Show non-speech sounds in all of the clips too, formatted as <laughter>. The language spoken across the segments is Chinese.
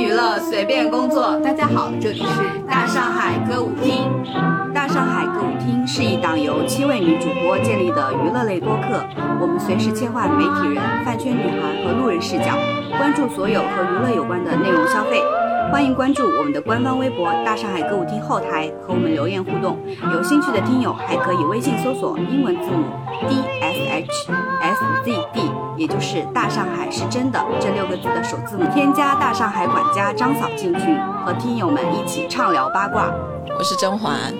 娱乐，随便工作。大家好，这里是大上海歌舞厅。大上海歌舞厅是一档由七位女主播建立的娱乐类播客。我们随时切换媒体人、饭圈女孩和路人视角，关注所有和娱乐有关的内容消费。欢迎关注我们的官方微博“大上海歌舞厅”后台和我们留言互动。有兴趣的听友还可以微信搜索英文字母 D S H S Z D，也就是“大上海是真的”这六个字的首字母，添加大上海管家张嫂进群，和听友们一起畅聊八卦。我是甄嬛，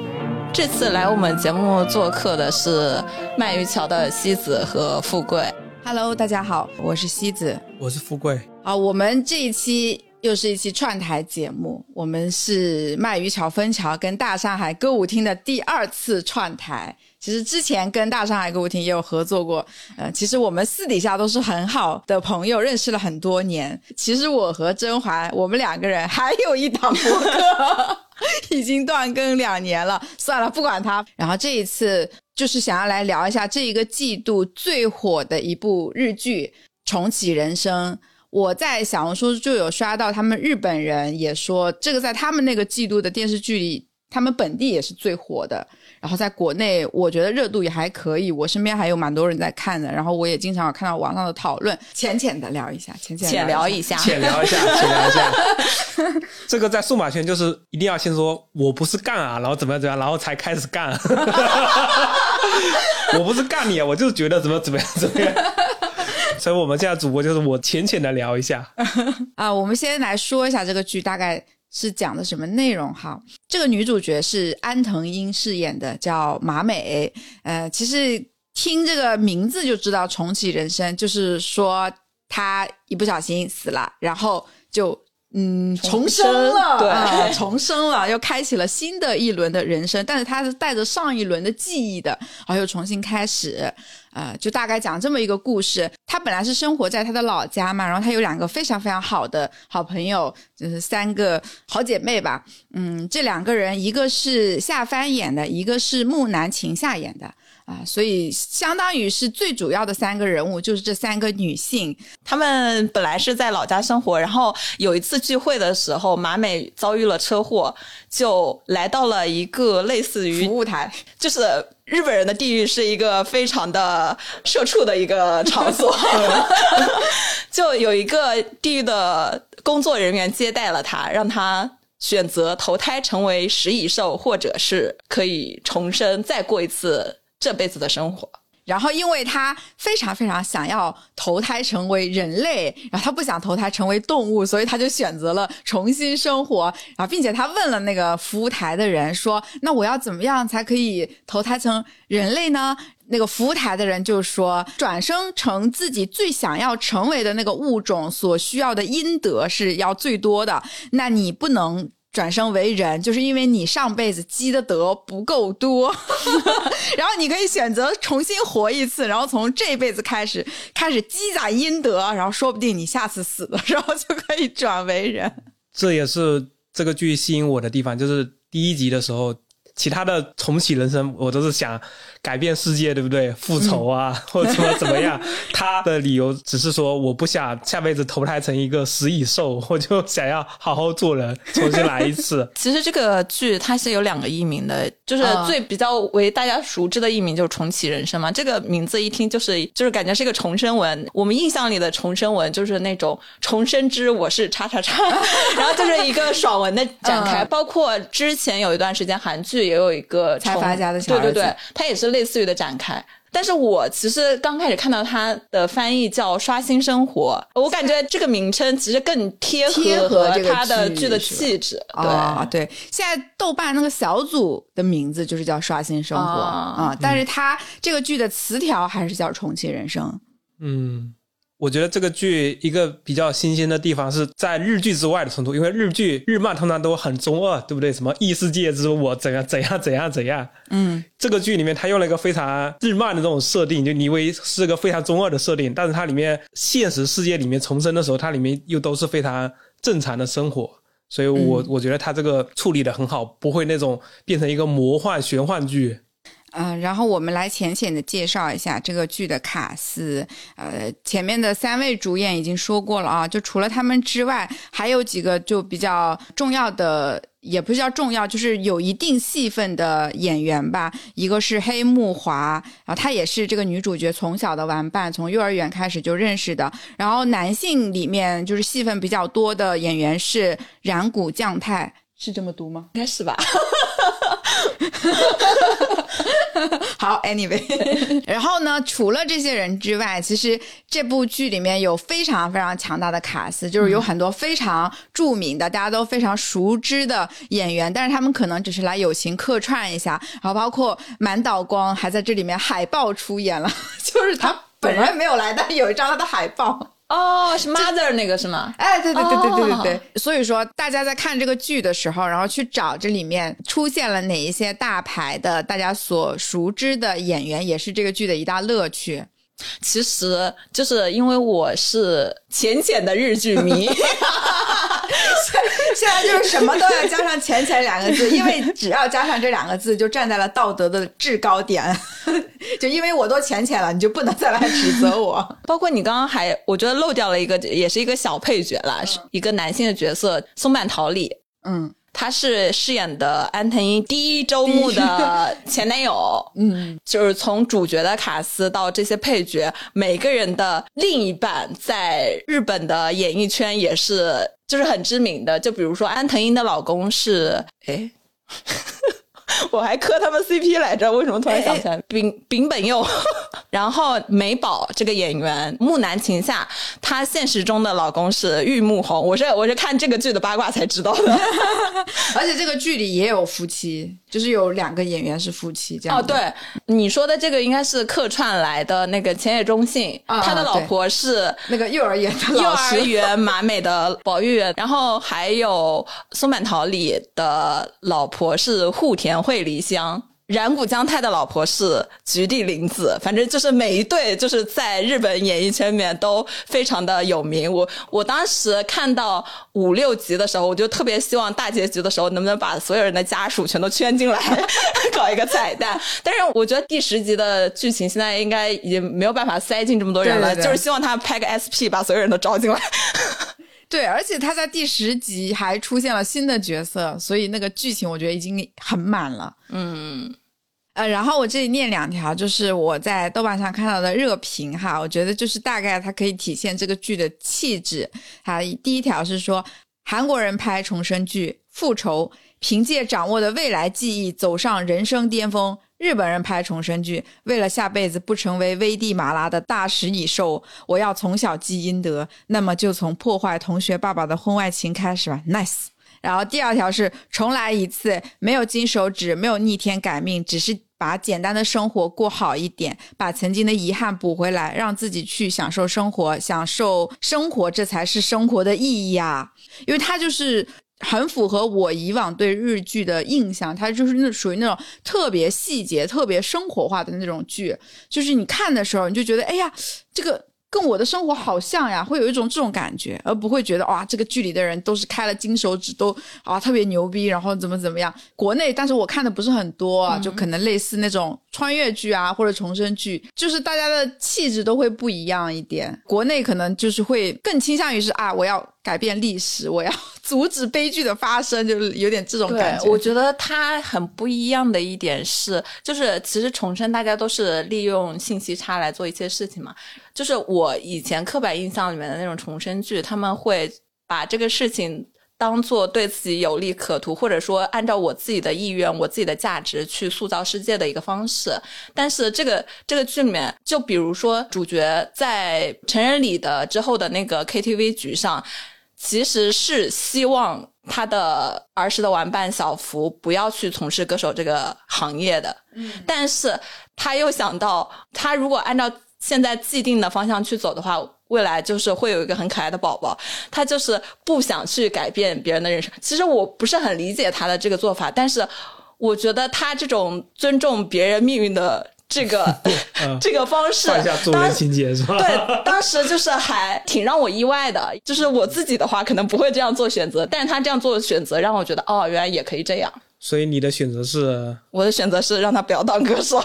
这次来我们节目做客的是卖鱼桥的西子和富贵。Hello，大家好，我是西子。我是富贵，好，我们这一期又是一期串台节目，我们是卖鱼桥分桥跟大上海歌舞厅的第二次串台。其实之前跟大上海歌舞厅也有合作过，呃，其实我们私底下都是很好的朋友，认识了很多年。其实我和甄嬛，我们两个人还有一档播客，<laughs> 已经断更两年了。算了，不管它。然后这一次就是想要来聊一下这一个季度最火的一部日剧《重启人生》。我在小红书就有刷到，他们日本人也说，这个在他们那个季度的电视剧里，他们本地也是最火的。然后在国内，我觉得热度也还可以，我身边还有蛮多人在看的。然后我也经常有看到网上的讨论，浅浅的聊一下，浅浅浅聊一下，浅聊一下，<laughs> 浅聊一下。这个在数码圈就是一定要先说我不是干啊，然后怎么样怎么样，然后才开始干。<laughs> 我不是干你，啊，我就是觉得怎么怎么样怎么样。所以我们现在主播就是我浅浅的聊一下。<laughs> 啊。我们先来说一下这个剧大概是讲的什么内容哈。这个女主角是安藤英饰演的，叫马美。呃，其实听这个名字就知道重启人生，就是说她一不小心死了，然后就。嗯，重生了，对啊 <laughs> 重生了，又开启了新的一轮的人生，但是他是带着上一轮的记忆的，然后又重新开始，呃，就大概讲这么一个故事。他本来是生活在他的老家嘛，然后他有两个非常非常好的好朋友，就是三个好姐妹吧。嗯，这两个人，一个是夏帆演的，一个是木南晴夏演的。啊，所以相当于是最主要的三个人物，就是这三个女性。她们本来是在老家生活，然后有一次聚会的时候，马美遭遇了车祸，就来到了一个类似于服务台，就是日本人的地狱是一个非常的社畜的一个场所，<laughs> 就有一个地狱的工作人员接待了他，让他选择投胎成为食蚁兽，或者是可以重生，再过一次这辈子的生活。然后，因为他非常非常想要投胎成为人类，然后他不想投胎成为动物，所以他就选择了重新生活。然后，并且他问了那个服务台的人说：“那我要怎么样才可以投胎成人类呢？”那个服务台的人就说：“转生成自己最想要成为的那个物种所需要的阴德是要最多的，那你不能。”转生为人，就是因为你上辈子积的德不够多，<laughs> 然后你可以选择重新活一次，然后从这辈子开始开始积攒阴德，然后说不定你下次死的时候就可以转为人。这也是这个剧吸引我的地方，就是第一集的时候，其他的重启人生我都是想改变世界，对不对？复仇啊，<laughs> 或者怎么怎么样。<laughs> 他的理由只是说我不想下辈子投胎成一个食蚁兽，<laughs> 我就想要好好做人，重新来一次。其实这个剧它是有两个译名的，就是啊最比较为大家熟知的译名就是《重启人生》嘛。这个名字一听就是就是感觉是一个重生文。我们印象里的重生文就是那种重生之我是叉叉叉，然后就是一个爽文的展开。嗯包括之前有一段时间韩剧也有一个财重阀家的小儿子对对对，它也是类似于的展开。但是我其实刚开始看到它的翻译叫“刷新生活”，我感觉这个名称其实更贴贴合合这个它的剧剧的气质。对，啊、对，现在豆瓣那个小组的名字就是叫“刷新生活”啊啊、但是它这个剧的词条还是叫“重启人生嗯，我觉得这个剧一个比较新鲜的地方是在日剧之外的冲突，因为日剧日漫通常都很中二，对不对？什么异世界之我怎样怎样怎样怎样。”。嗯，这个剧里面他用了一个非常日漫的这种设定，就你以为是个非常中二的设定，但是它里面现实世界里面重生的时候，它里面又都是非常正常的生活。所以我，我、觉得他这个处理的很好，不会那种变成一个魔幻玄幻剧。嗯，然后我们来浅浅的介绍一下这个剧的卡司。呃，前面的三位主演已经说过了啊，就除了他们之外，还有几个就比较重要的，也不是叫重要，就是有一定戏份的演员吧。一个是黑木华，然后她也是这个女主角从小的玩伴，从幼儿园开始就认识的。然后男性里面就是戏份比较多的演员是染谷将太，是这么读吗？应该是吧？<laughs> 好，Anyway，<laughs> 然后呢，除了这些人之外，其实这部剧里面有非常非常强大的卡司，就是有很多非常著名的、大家都非常熟知的演员，但是他们可能只是来友情客串一下。然后包括满岛光还在这里面海报出演了，<laughs> 就是他本人没有来，但是有一张他的海报。哦，是 Mother 那个是吗？哎，对对对对对对对。哦所以说，大家在看这个剧的时候，然后去找这里面出现了哪一些大牌的、大家所熟知的演员，也是这个剧的一大乐趣。其实就是因为我是浅浅的日剧迷，<laughs> 现在就是什么都要加上“浅浅”两个字，<laughs> 因为只要加上这两个字，就站在了道德的制高点。<laughs> 就因为我都浅浅了，你就不能再来指责我。<laughs> 包括你刚刚还我觉得漏掉了一个，也是一个小配角啦，是一个男性的角色松坂桃李。嗯他是饰演的安藤樱第一周目的前男友，嗯，就是从主角的卡斯到这些配角，每个人的另一半在日本的演艺圈也是就是很知名的。就比如说安藤樱的老公是，哎，<laughs> 我还磕他们 CP 来着，为什么突然想起来？丙丙本佑，<laughs> 然后美宝这个演员木南晴夏，她现实中的老公是玉木宏，我是我是看这个剧的八卦才知道的。<laughs> 而且这个剧里也有夫妻，就是有两个演员是夫妻这样。哦，，对，你说的这个应该是客串来的那个前野忠信，啊他的老婆是那个幼儿园的幼儿园马美的保育员，然后还有松坂桃李的老婆是户田惠梨香。染谷将太的老婆是菊地凛子，反正就是每一对就是在日本演艺圈里面都非常的有名。我我当时看到五六集的时候，我就特别希望大结局的时候能不能把所有人的家属全都圈进来，<laughs> 搞一个彩蛋。但是我觉得第十集的剧情现在应该已经没有办法塞进这么多人了，对对对就是希望他拍个 SP 把所有人都招进来。对，而且他在第十集还出现了新的角色，所以那个剧情我觉得已经很满了。嗯，呃，然后我这里念两条，就是我在豆瓣上看到的热评哈，我觉得就是大概它可以体现这个剧的气质。它第一条是说，韩国人拍重生剧复仇，凭借掌握的未来记忆走上人生巅峰；日本人拍重生剧，为了下辈子不成为危地马拉的大食蚁兽，我要从小积阴德，那么就从破坏同学爸爸的婚外情开始吧，nice。然后第二条是重来一次，没有金手指，没有逆天改命，只是把简单的生活过好一点，把曾经的遗憾补回来，让自己去享受生活，享受生活，这才是生活的意义啊！因为他就是。很符合我以往对日剧的印象，它就是那属于那种特别细节、特别生活化的那种剧，就是你看的时候你就觉得，哎呀，这个跟我的生活好像呀，会有一种这种感觉，而不会觉得哇，这个剧里的人都是开了金手指，都啊特别牛逼，然后怎么怎么样。国内，但是我看的不是很多啊，就可能类似那种穿越剧啊或者重生剧，就是大家的气质都会不一样一点。国内可能就是会更倾向于是啊，我要改变历史，我要 <laughs> 阻止悲剧的发生，就是有点这种感，觉。我觉得它很不一样的一点是，就是其实重生大家都是利用信息差来做一些事情嘛。就是我以前刻板印象里面的那种重生剧，他们会把这个事情当做对自己有利可图，或者说按照我自己的意愿、我自己的价值去塑造世界的一个方式。但是这个这个剧里面，就比如说主角在成人礼的之后的那个 KTV 局上，其实是希望他的儿时的玩伴小福不要去从事歌手这个行业的，嗯，但是他又想到，他如果按照现在既定的方向去走的话，未来就是会有一个很可爱的宝宝，他就是不想去改变别人的人生。其实我不是很理解他的这个做法，但是我觉得他这种尊重别人命运的这个、<laughs> 嗯这个方式，放下做当情节是吧？对，当时就是还挺让我意外的。就是我自己的话，可能不会这样做选择，但是他这样做的选择让我觉得，哦，原来也可以这样。所以你的选择是我的选择是让他不要当歌手。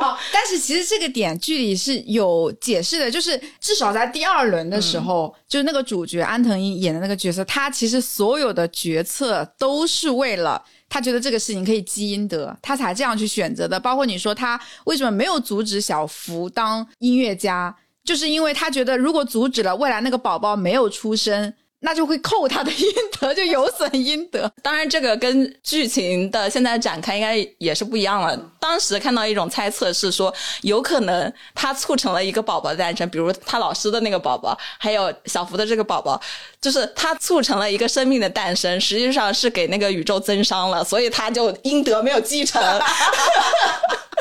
哦，但是其实这个点剧里是有解释的，就是至少在第二轮的时候，就是那个主角安藤英演的那个角色，他其实所有的决策都是为了他觉得这个事情可以积阴德，他才这样去选择的。包括你说他为什么没有阻止小福当音乐家，就是因为他觉得如果阻止了，未来那个宝宝没有出生。那就会扣他的阴德，就有损阴德。<laughs> 当然，这个跟剧情的现在展开应该也是不一样了。当时看到一种猜测是说，有可能他促成了一个宝宝的诞生，比如他老师的那个宝宝，还有小福的这个宝宝，就是他促成了一个生命的诞生，实际上是给那个宇宙增伤了，所以他就阴德没有继承。<laughs>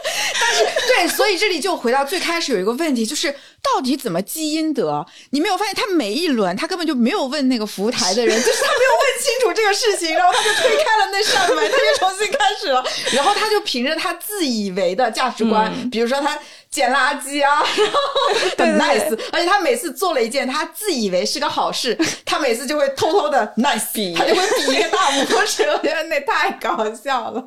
<laughs> 但是，对，所以这里就回到最开始有一个问题，就是到底怎么积阴德？你没有发现他每一轮他根本就没有问那个服务台的人，<laughs> 就是他没有问清楚这个事情，然后他就推开了那扇门，他就重新开始了，然后他就凭着他自以为的价值观，比如说他捡垃圾啊，然后 <laughs> 很 nice，而且他每次做了一件他自以为是个好事，他每次就会偷偷的 nice，他就会比一个大拇指，我觉得那太搞笑了。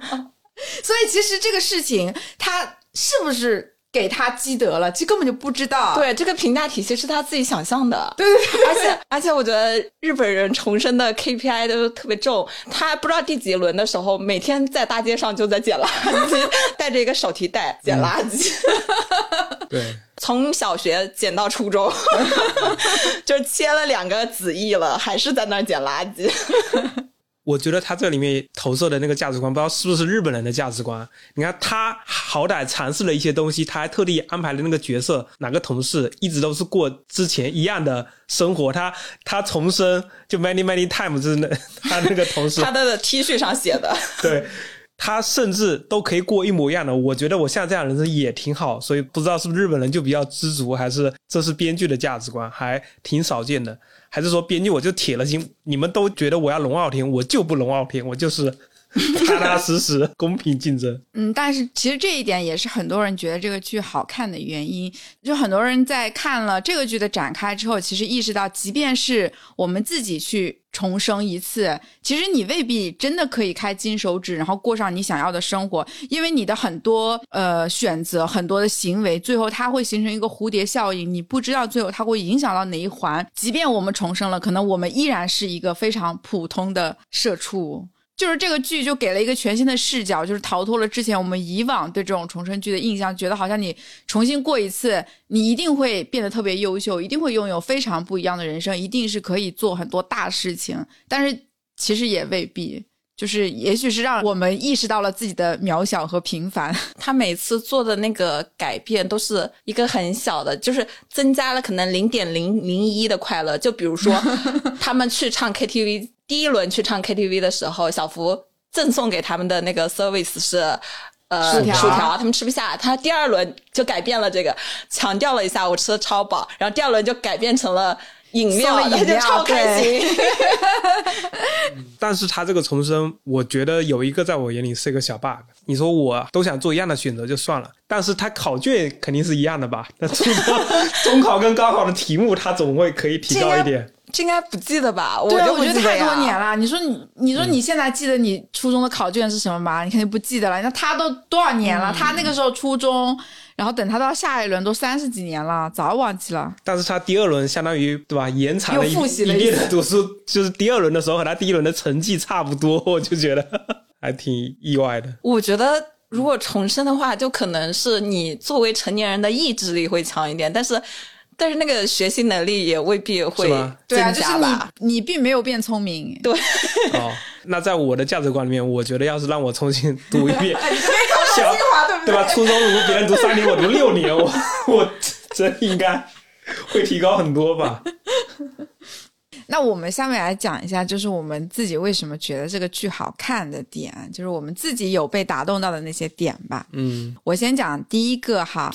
所以其实这个事情，他是不是给他积德了？其实根本就不知道。对，这个评价体系是他自己想象的。对对对，而且而且，我觉得日本人重生的 KPI 都特别重。他不知道第几轮的时候，每天在大街上就在捡垃圾，<laughs> 带着一个手提袋捡垃圾。对，<laughs> 从小学捡到初中，<laughs> 就是切了两个子翼了，还是在那儿捡垃圾。我觉得他这里面投射的那个价值观，不知道是不是日本人的价值观。你看，他好歹尝试了一些东西，他还特地安排了那个角色，哪个同事一直都是过之前一样的生活。他他重生就 many many times，就是那他那个同事，他的 T 恤上写的，<laughs> 对他甚至都可以过一模一样的。我觉得我像这样人生也挺好，所以不知道是不是日本人就比较知足，还是这是编剧的价值观，还挺少见的。还是说编剧我就铁了心，你们都觉得我要龙傲天，我就不龙傲天，我就是 <laughs> 踏踏实实、公平竞争。嗯，但是其实这一点也是很多人觉得这个剧好看的原因。就很多人在看了这个剧的展开之后，其实意识到，即便是我们自己去重生一次，其实你未必真的可以开金手指，然后过上你想要的生活，因为你的很多呃选择、很多的行为，最后它会形成一个蝴蝶效应，你不知道最后它会影响到哪一环。即便我们重生了，可能我们依然是一个非常普通的社畜。就是这个剧就给了一个全新的视角，就是逃脱了之前我们以往对这种重生剧的印象，觉得好像你重新过一次，你一定会变得特别优秀，一定会拥有非常不一样的人生，一定是可以做很多大事情。但是其实也未必，就是也许是让我们意识到了自己的渺小和平凡。<laughs> 他每次做的那个改变都是一个很小的，就是增加了可能零点零零一的快乐。就比如说 <laughs> 他们去唱 KTV。第一轮去唱 KTV 的时候，小福赠送给他们的那个 service 是呃薯条薯条，他们吃不下。他第二轮就改变了这个，强调了一下我吃的超饱，然后第二轮就改变成了饮料，饮料他就超开心。<laughs> 但是他这个重生，我觉得有一个在我眼里是一个小 bug。你说我都想做一样的选择就算了，但是他考卷肯定是一样的吧？<laughs> 那初中、中考跟高考的题目，他总会可以提高一点。这应该不记得吧？对啊，就不我觉得太多年了。你说你，你说你现在记得你初中的考卷是什么吗？你肯定不记得了。那他都多少年了？他那个时候初中，然后等他到下一轮都三十几年了，早忘记了。但是他第二轮相当于对吧，延长了一又复习了一遍的读书，就是第二轮的时候和他第一轮的成绩差不多，我就觉得 <laughs> 还挺意外的。我觉得如果重生的话，就可能是你作为成年人的意志力会强一点，但是但是那个学习能力也未必会增就是加吧。你，你并没有变聪明。对，哦，那在我的价值观里面，我觉得要是让我重新读一遍 <laughs> 小 <laughs> 对吧？初中如果别人读三年，我读六年，我我真应该会提高很多吧？<laughs> 那我们下面来讲一下，就是我们自己为什么觉得这个剧好看的点，就是我们自己有被打动到的那些点吧。嗯，我先讲第一个哈，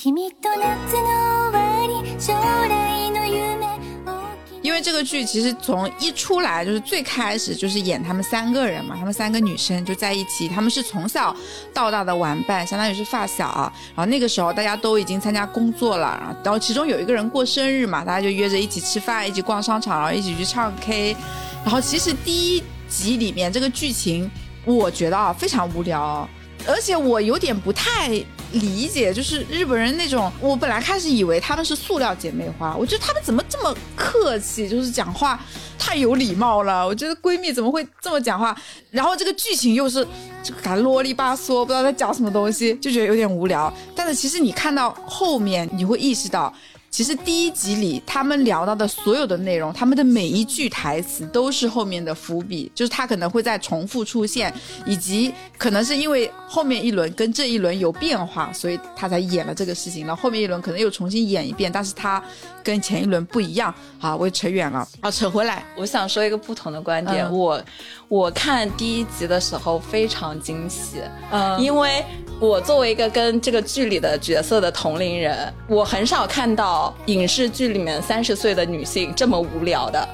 因为这个剧其实从一出来就是最开始就是演他们三个人嘛，他们三个女生就在一起，他们是从小到大的玩伴，相当于是发小。然后那个时候大家都已经参加工作了，然后其中有一个人过生日嘛，大家就约着一起吃饭，一起逛商场，然后一起去唱 K。然后其实第一集里面这个剧情我觉得啊非常无聊，而且我有点不太理解，就是日本人那种，我本来开始以为他们是塑料姐妹花，我觉得他们怎么这么客气，就是讲话太有礼貌了。我觉得闺蜜怎么会这么讲话？然后这个剧情又是这个感觉啰里吧嗦，不知道在讲什么东西，就觉得有点无聊。但是其实你看到后面，你会意识到。其实第一集里他们聊到的所有的内容，他们的每一句台词都是后面的伏笔，就是他可能会再重复出现，以及可能是因为后面一轮跟这一轮有变化，所以他才演了这个事情。然后后面一轮可能又重新演一遍，但是他跟前一轮不一样。好，我又扯远了，啊，扯回来，我想说一个不同的观点，嗯。我我看第一集的时候非常惊喜，嗯。因为我作为一个跟这个剧里的角色的同龄人，我很少看到影视剧里面三十岁的女性这么无聊的，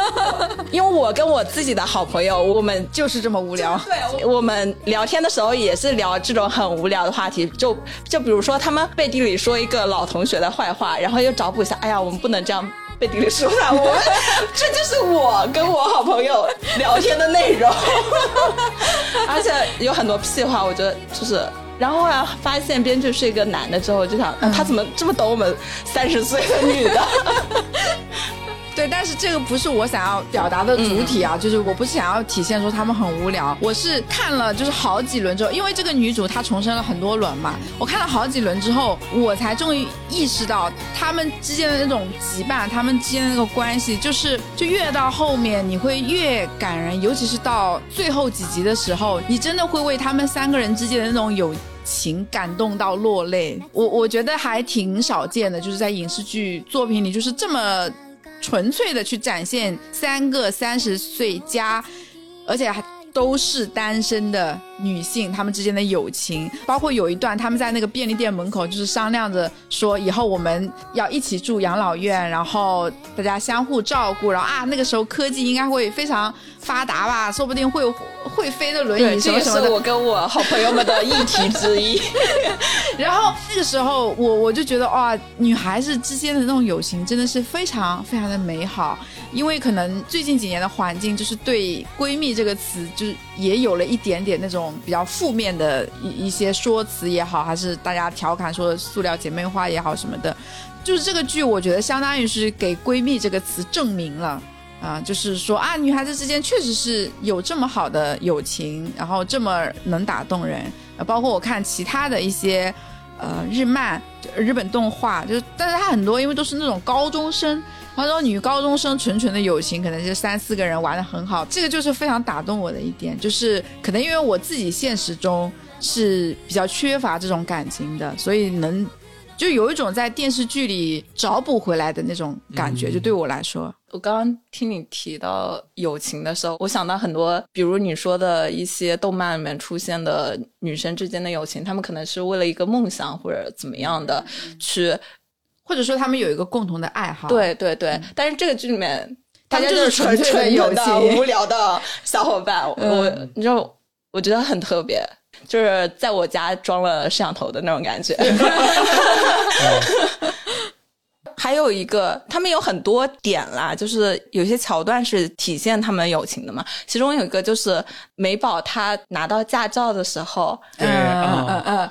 <laughs> 因为我跟我自己的好朋友，我们就是这么无聊。对，我们聊天的时候也是聊这种很无聊的话题，就就比如说他们背地里说一个老同学的坏话，然后又找补一下，哎呀，我们不能这样。背地里说他，<laughs> 我们这就是我跟我好朋友聊天的内容，<laughs> 而且有很多屁话，我觉得就是。然后后来发现编剧是一个男的之后，就想、他怎么这么懂我们三十岁的女的？<laughs> 对，但是这个不是我想要表达的主体啊，就是我不是想要体现说他们很无聊，我是看了就是好几轮之后，因为这个女主她重生了很多轮嘛，我看了好几轮之后，我才终于意识到他们之间的那种羁绊，他们之间的那个关系，就是就越到后面你会越感人，尤其是到最后几集的时候，你真的会为他们三个人之间的那种友情感动到落泪。我我觉得还挺少见的，就是在影视剧作品里，就是这么。纯粹的去展现三个三十岁加，而且还都是单身的女性，她们之间的友情，包括有一段他们在那个便利店门口就是商量着说，以后我们要一起住养老院，然后大家相互照顾，然后啊，那个时候科技应该会非常发达吧，说不定会会飞的轮椅什么什么的。个是我跟我好朋友们的议题之一。<laughs> 然后那个时候，我我就觉得哇，女孩子之间的那种友情真的是非常非常的美好。因为可能最近几年的环境，就是对“闺蜜”这个词，就是也有了一点点那种比较负面的一一些说辞也好，还是大家调侃说“塑料姐妹花”也好什么的。就是这个剧，我觉得相当于是给“闺蜜”这个词证明了。啊，就是说啊，女孩子之间确实是有这么好的友情，然后这么能打动人。包括我看其他的一些呃日漫、日本动画，就是但是它很多因为都是那种高中生，然后那种女高中生纯纯的友情，可能是三四个人玩的很好，这个就是非常打动我的一点，就是可能因为我自己现实中是比较缺乏这种感情的，所以能。就有一种在电视剧里找补回来的那种感觉，就对我来说，我刚刚听你提到友情的时候，我想到很多，比如你说的一些动漫里面出现的女生之间的友情，她们可能是为了一个梦想或者怎么样的去，或者说他们有一个共同的爱好。对对对。但是这个剧里面，他们就是纯纯粹的友的情无聊的小伙伴，我你知道，我觉得很特别。就是在我家装了摄像头的那种感觉，<laughs> 还有一个，他们有很多点啦，就是有些桥段是体现他们友情的嘛。其中有一个就是美宝她拿到驾照的时候，对嗯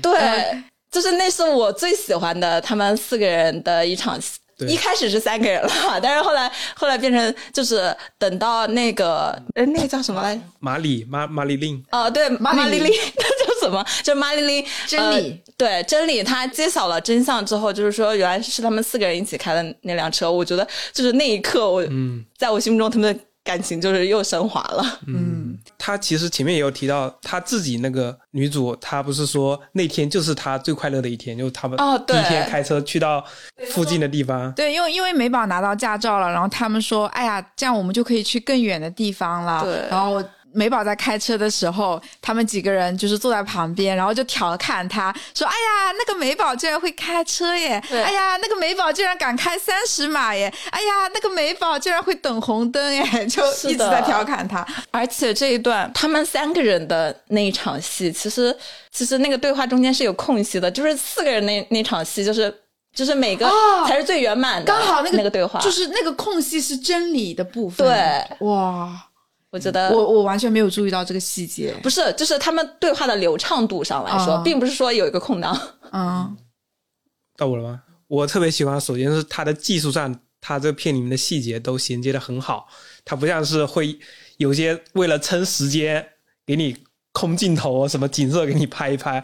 对，就是那是我最喜欢的他们四个人的一场戏。对一开始是三个人了，但是后来 <laughs> 后来变成就是等到那个呃那个叫什么来着？马里马马里令，哦，对，玛丽琳玛丽琳，<laughs> 那叫什么？就是玛丽琳真理、呃对，真理，他揭晓了真相之后，就是说原来是他们四个人一起开的那辆车。我觉得就是那一刻，我、嗯，在我心目中他们的感情就是又升华了。嗯，他其实前面也有提到，他自己那个女主，她不是说那天就是她最快乐的一天，就是他们哦对第一天开车去到附近的地方，对，因为因为美宝拿到驾照了，然后他们说，哎呀，这样我们就可以去更远的地方了。对然后。美宝在开车的时候，他们几个人就是坐在旁边，然后就调侃他说：“哎呀，那个美宝居然会开车耶！对哎呀，那个美宝居然敢开三十码耶！哎呀，那个美宝居然会等红灯耶！<laughs> ”就一直在调侃他。而且这一段他们三个人的那一场戏，其实其实那个对话中间是有空隙的，就是四个人那那场戏，就是就是每个哦才是最圆满的，刚好那个那个对话，就是那个空隙是真理的部分。对，哇，我觉得我我完全没有注意到这个细节。不是，就是他们对话的流畅度上来说，哦并不是说有一个空档。嗯 <laughs> 到我了吗？我特别喜欢，首先是它的技术上，它这片里面的细节都衔接的很好，它不像是会有些为了撑时间给你空镜头什么景色给你拍一拍，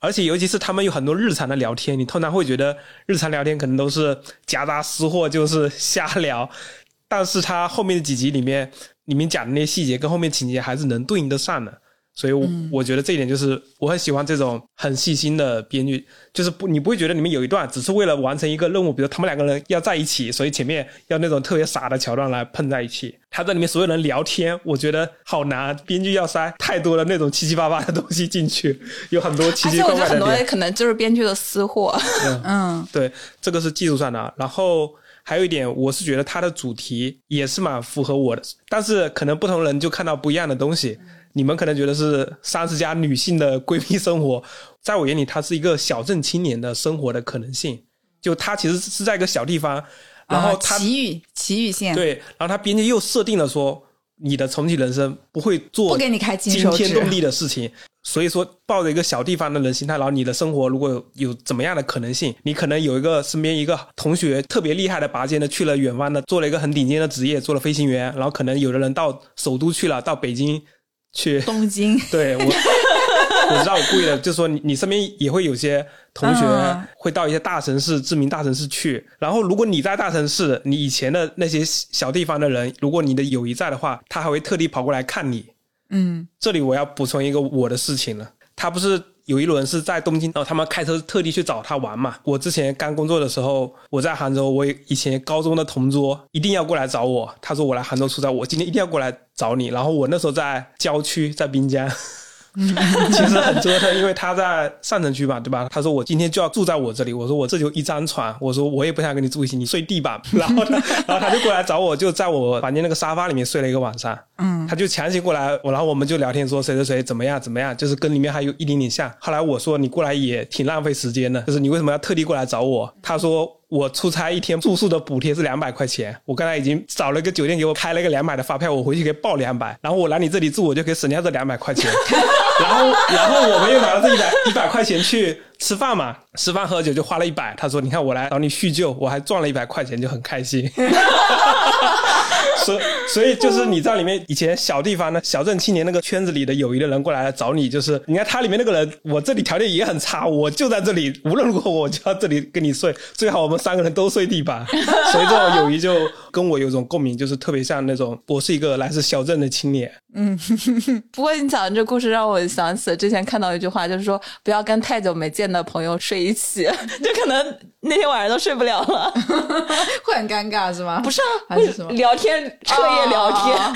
而且尤其是他们有很多日常的聊天，你通常会觉得日常聊天可能都是夹杂私货，就是瞎聊，但是它后面的几集里面，里面讲的那些细节跟后面情节还是能对应得上的。所以我，我觉得这一点就是我很喜欢这种很细心的编剧，就是不你不会觉得里面有一段只是为了完成一个任务，比如他们两个人要在一起，所以前面要那种特别傻的桥段来碰在一起。他在里面所有人聊天，我觉得好难，编剧要塞太多的那种七七八八的东西进去，有很多奇奇而且我觉得很多。可能就是编剧的私货。嗯对，这个是技术上的。然后还有一点，我是觉得它的主题也是蛮符合我的，但是可能不同人就看到不一样的东西。你们可能觉得是三十加女性的闺蜜生活，在我眼里，它是一个小镇青年的生活的可能性。就它其实是在一个小地方，然后啊它、奇遇奇遇线，对，然后它编辑又设定了说，你的重启人生不会做不给你开惊天动地的事情。所以说，抱着一个小地方的人心态，然后你的生活如果有有怎么样的可能性，你可能有一个身边一个同学特别厉害的拔尖的，去了远方的，做了一个很顶尖的职业，做了飞行员，然后可能有的人到首都去了，到北京去，<laughs> 东京对我，我知道我故意的，就是说你你身边也会有些同学嗯会到一些大城市、知名大城市去，然后如果你在大城市，你以前的那些小地方的人，如果你的友谊在的话，他还会特地跑过来看你。嗯这里我要补充一个我的事情了，他不是有一轮是在东京，然后他们开车特地去找他玩嘛。我之前刚工作的时候，我在杭州，我以前高中的同桌一定要过来找我，他说我来杭州出差，我今天一定要过来找你。然后我那时候在郊区，在滨江。<laughs> 其实很折腾，因为他在上城区嘛，对吧？他说我今天就要住在我这里，我说我这就一张床，我说我也不想跟你住一起，你睡地板。<laughs> 然后他，然后他就过来找我，就在我房间那个沙发里面睡了一个晚上。嗯他就强行过来，我然后我们就聊天说谁谁谁怎么样怎么样，就是跟里面还有一点点像。后来我说你过来也挺浪费时间的，就是你为什么要特地过来找我？他说我出差一天住宿的补贴是两百块钱，我刚才已经找了一个酒店给我开了一个两百的发票，我回去给报两百，然后我来你这里住，我就可以省掉这两百块钱。<laughs> 然后然后我们又拿了这一百一百块钱去吃饭嘛，吃饭喝酒就花了一百。他说你看我来找你叙旧，我还赚了一百块钱，就很开心。<laughs> 所以所以就是你在里面以前小地方的小镇青年那个圈子里的友谊的人过来找你，就是你看他里面那个人，我这里条件也很差，我就在这里，无论如何我就要这里跟你睡，最好我们三个人都睡地板，所以这种友谊就跟我有种共鸣，就是特别像那种我是一个来自小镇的青年，嗯 <laughs> 不过你讲的这故事让我想起了之前看到一句话，就是说不要跟太久没见的朋友睡一起，<laughs> 就可能那天晚上都睡不了了。<laughs> 会很尴尬是吗？不是啊，还是什么聊天彻夜聊天。哦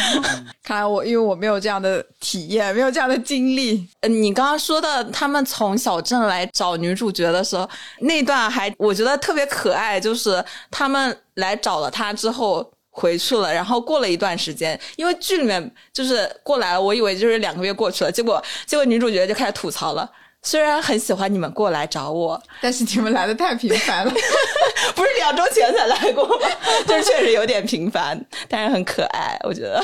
看来我因为我没有这样的体验，没有这样的经历。呃你刚刚说的，他们从小镇来找女主角的时候，那段还我觉得特别可爱，就是他们来找了他之后回去了，然后过了一段时间，因为剧里面就是过来了，我以为就是两个月过去了，结果结果女主角就开始吐槽了。虽然很喜欢你们过来找我，但是你们来的太频繁了，<laughs> 不是两周前才来过，<laughs> 就是确实有点频繁，但是很可爱，我觉得。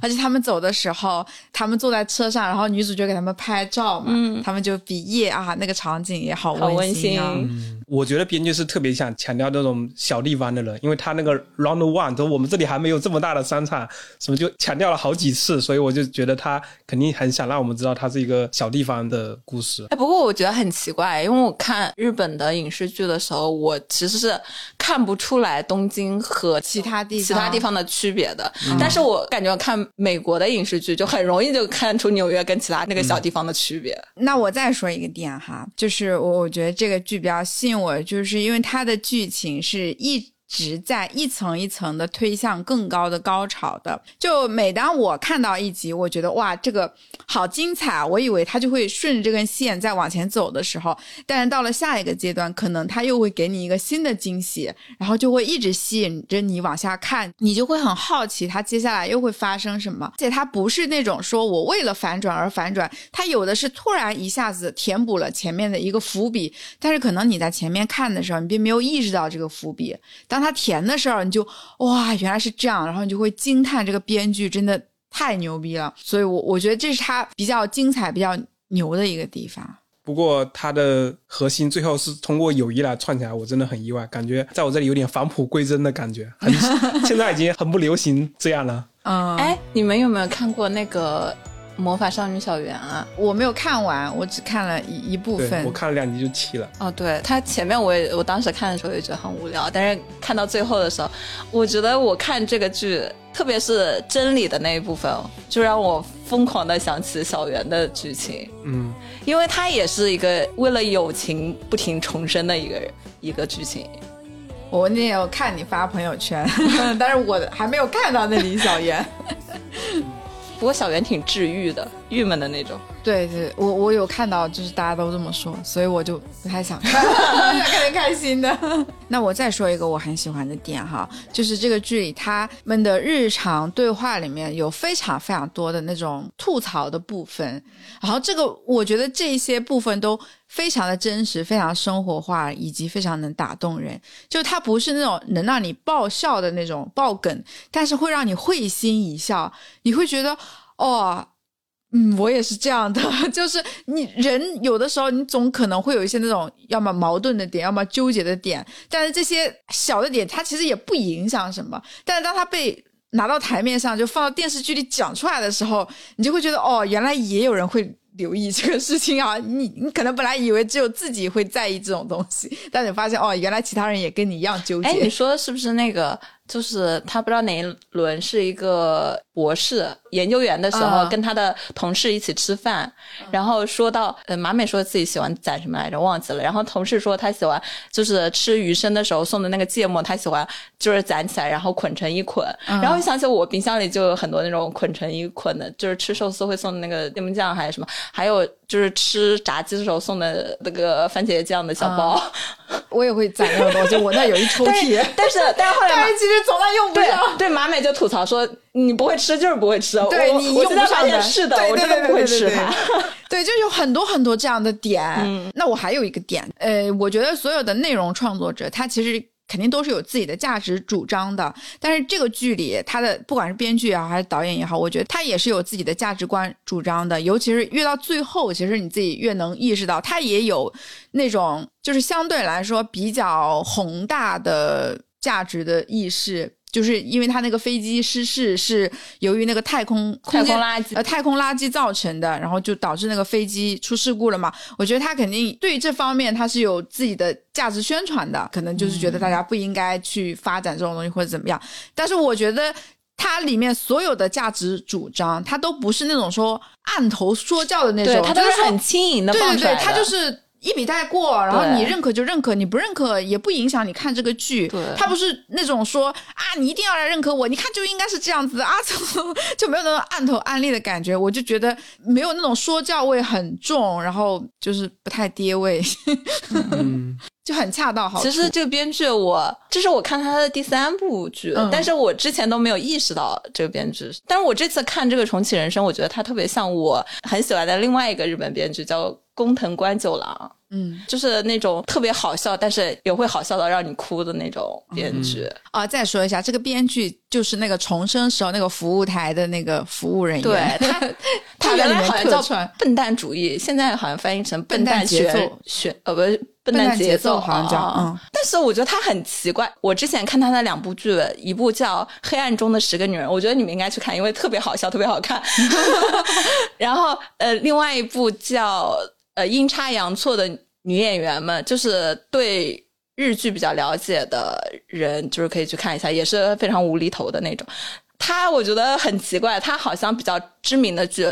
而且他们走的时候，他们坐在车上，然后女主角给他们拍照嘛，他们就比耶啊，那个场景也好好温馨啊。馨我觉得编剧是特别想强调那种小地方的人，因为他那个 round one 都我们这里还没有这么大的商场，什么就强调了好几次，所以我就觉得他肯定很想让我们知道它是一个小地方的故事。哎，不过我觉得很奇怪，因为我看日本的影视剧的时候，我其实是看不出来东京和其他地其他地方的区别的。但是我感觉看美国的影视剧，就很容易就看出纽约跟其他那个小地方的区别。那我再说一个点哈，就是我我觉得这个剧比较吸引我，就是因为它的剧情是一直在一层一层的推向更高的高潮的。就每当我看到一集，我觉得哇，这个好精彩啊，我以为它就会顺着这根线再往前走的时候，但是到了下一个阶段，可能它又会给你一个新的惊喜，然后就会一直吸引着你往下看，你就会很好奇它接下来又会发生什么。而且它不是那种说我为了反转而反转，它有的是突然一下子填补了前面的一个伏笔，但是可能你在前面看的时候，你并没有意识到这个伏笔。当它填的时候，你就哇，原来是这样，然后你就会惊叹这个编剧真的太牛逼了，所以我我觉得这是他比较精彩、比较牛的一个地方。不过它的核心最后是通过友谊来串起来，我真的很意外，感觉在我这里有点返璞归真的感觉，很 <laughs> 现在已经很不流行这样了。嗯，哎，你们有没有看过那个《魔法少女小圆》啊？我没有看完，我只看了一一部分我。看了两集就弃了。哦，对，它前面我也我当时看的时候也觉得很无聊，但是看到最后的时候，我觉得我看这个剧，特别是真理的那一部分，就让我疯狂的想起小圆的剧情，嗯，因为它也是一个为了友情不停重生的一个一个剧情。我那天有看你发朋友圈，<laughs> 但是我还没有看到那李小媛。<laughs> 不过小圆挺治愈的，郁闷的那种。对对，我我有看到，就是大家都这么说，所以我就不太想看，想 <laughs> 看点开心的。那我再说一个我很喜欢的点哈，就是这个剧里他们的日常对话里面有非常非常多的那种吐槽的部分，然后这个我觉得这些部分都非常的真实，非常生活化，以及非常能打动人。就它不是那种能让你爆笑的那种爆梗，但是会让你会心一笑，你会觉得哦。嗯，我也是这样的，<laughs> 就是你人有的时候你总可能会有一些那种要么矛盾的点，要么纠结的点，但是这些小的点它其实也不影响什么，但是当它被拿到台面上，就放到电视剧里讲出来的时候，你就会觉得哦，原来也有人会留意这个事情啊！你你可能本来以为只有自己会在意这种东西，但你发现哦，原来其他人也跟你一样纠结。哎，你说的是不是那个？就是他不知道哪一轮是一个博士研究员的时候，啊跟他的同事一起吃饭，然后说到呃马美说自己喜欢攒什么来着忘记了，然后同事说他喜欢就是吃鱼生的时候送的那个芥末，他喜欢就是攒起来然后捆成一捆，然后就想起我冰箱里就有很多那种捆成一捆的，就是吃寿司会送的那个芥末酱还是什么，还有就是吃炸鸡的时候送的那个番茄酱的小包，我也会攒那种东西，<laughs> 我那有一抽屉，但是但是后来但是其实从来用不对上。对，马美就吐槽说你不会吃就是不会吃，我对你用不上的，现是的，我真的不会吃它。。对对对对对对，就有很多很多这样的点。嗯那我还有一个点，呃，我觉得所有的内容创作者，他其实。肯定都是有自己的价值主张的，但是这个剧里，他的不管是编剧也好，还是导演也好，我觉得他也是有自己的价值观主张的。尤其是越到最后，其实你自己越能意识到，他也有那种就是相对来说比较宏大的价值的意识。就是因为他那个飞机失事是由于那个太空空太空垃圾呃太空垃圾造成的，然后就导致那个飞机出事故了嘛。我觉得他肯定对于这方面他是有自己的价值宣传的，可能就是觉得大家不应该去发展这种东西或者怎么样。但是我觉得。它里面所有的价值主张，它都不是那种说按头说教的那种，它都就是很轻盈的对对对。它就是一笔带过，然后你认可就认可，你不认可也不影响你看这个剧。对它不是那种说啊，你一定要来认可我，你看就应该是这样子啊，就就没有那种按头按力的感觉。我就觉得没有那种说教味很重，然后就是不太跌味，<laughs> 嗯，就很恰到好处。其实这个编剧我，这是我看他的第三部剧，嗯。但是我之前都没有意识到这个编剧。但是我这次看这个《重启人生》，我觉得他特别像我很喜欢的另外一个日本编剧，叫工藤官九郎，嗯。就是那种特别好笑，但是也会好笑到让你哭的那种编剧。啊，再说一下，这个编剧就是那个重生时候那个服务台的那个服务人员，对 <laughs> 他，他原来好像叫笨蛋主义，现在好像翻译成笨蛋蛋节奏。旋旋呃不是笨笨蛋节节奏好像叫啊嗯但是我觉得他很奇怪。我之前看他的两部剧，一部叫《黑暗中的十个女人》，我觉得你们应该去看，因为特别好笑，特别好看。<laughs> <laughs> 然后呃，另外一部叫呃阴差阳错的女演员们，就是对。日剧比较了解的人，就是可以去看一下，也是非常无厘头的那种。他我觉得很奇怪，他好像比较知名的剧，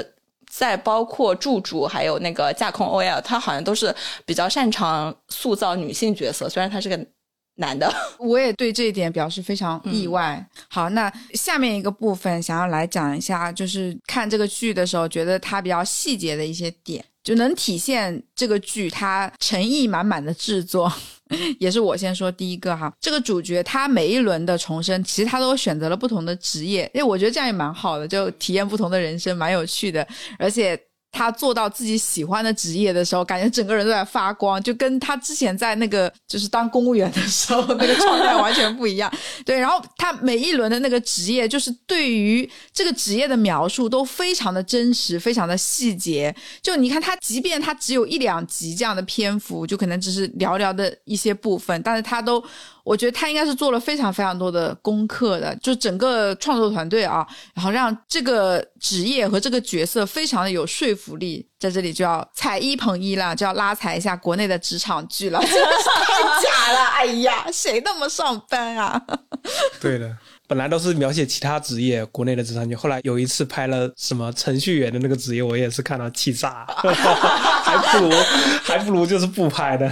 在包括驻主还有那个架空 OL，他好像都是比较擅长塑造女性角色，虽然他是个男的。<laughs> 我也对这一点表示非常意外。好，那下面一个部分想要来讲一下，就是看这个剧的时候，觉得它比较细节的一些点，就能体现这个剧它诚意满满的制作。<laughs> 也是我先说第一个哈，这个主角他每一轮的重生，其实他都选择了不同的职业，因为我觉得这样也蛮好的，就体验不同的人生，蛮有趣的。而且他做到自己喜欢的职业的时候，感觉整个人都在发光，就跟他之前在那个就是当公务员的时候那个状态完全不一样。<laughs> 对，然后他每一轮的那个职业，就是对于这个职业的描述都非常的真实，非常的细节。就你看他，即便他只有一两集这样的篇幅，就可能只是寥寥的一些部分，但是他都。我觉得他应该是做了非常非常多的功课的，就整个创作团队啊，然后让这个职业和这个角色非常的有说服力，在这里就要踩一捧一了，就要拉踩一下国内的职场剧了，<laughs> 真的是太假了！哎呀，谁那么上班啊？<laughs> 对的，本来都是描写其他职业，国内的职场剧，后来有一次拍了什么程序员的那个职业，我也是看到气炸，<laughs> 还不如还不如就是不拍的。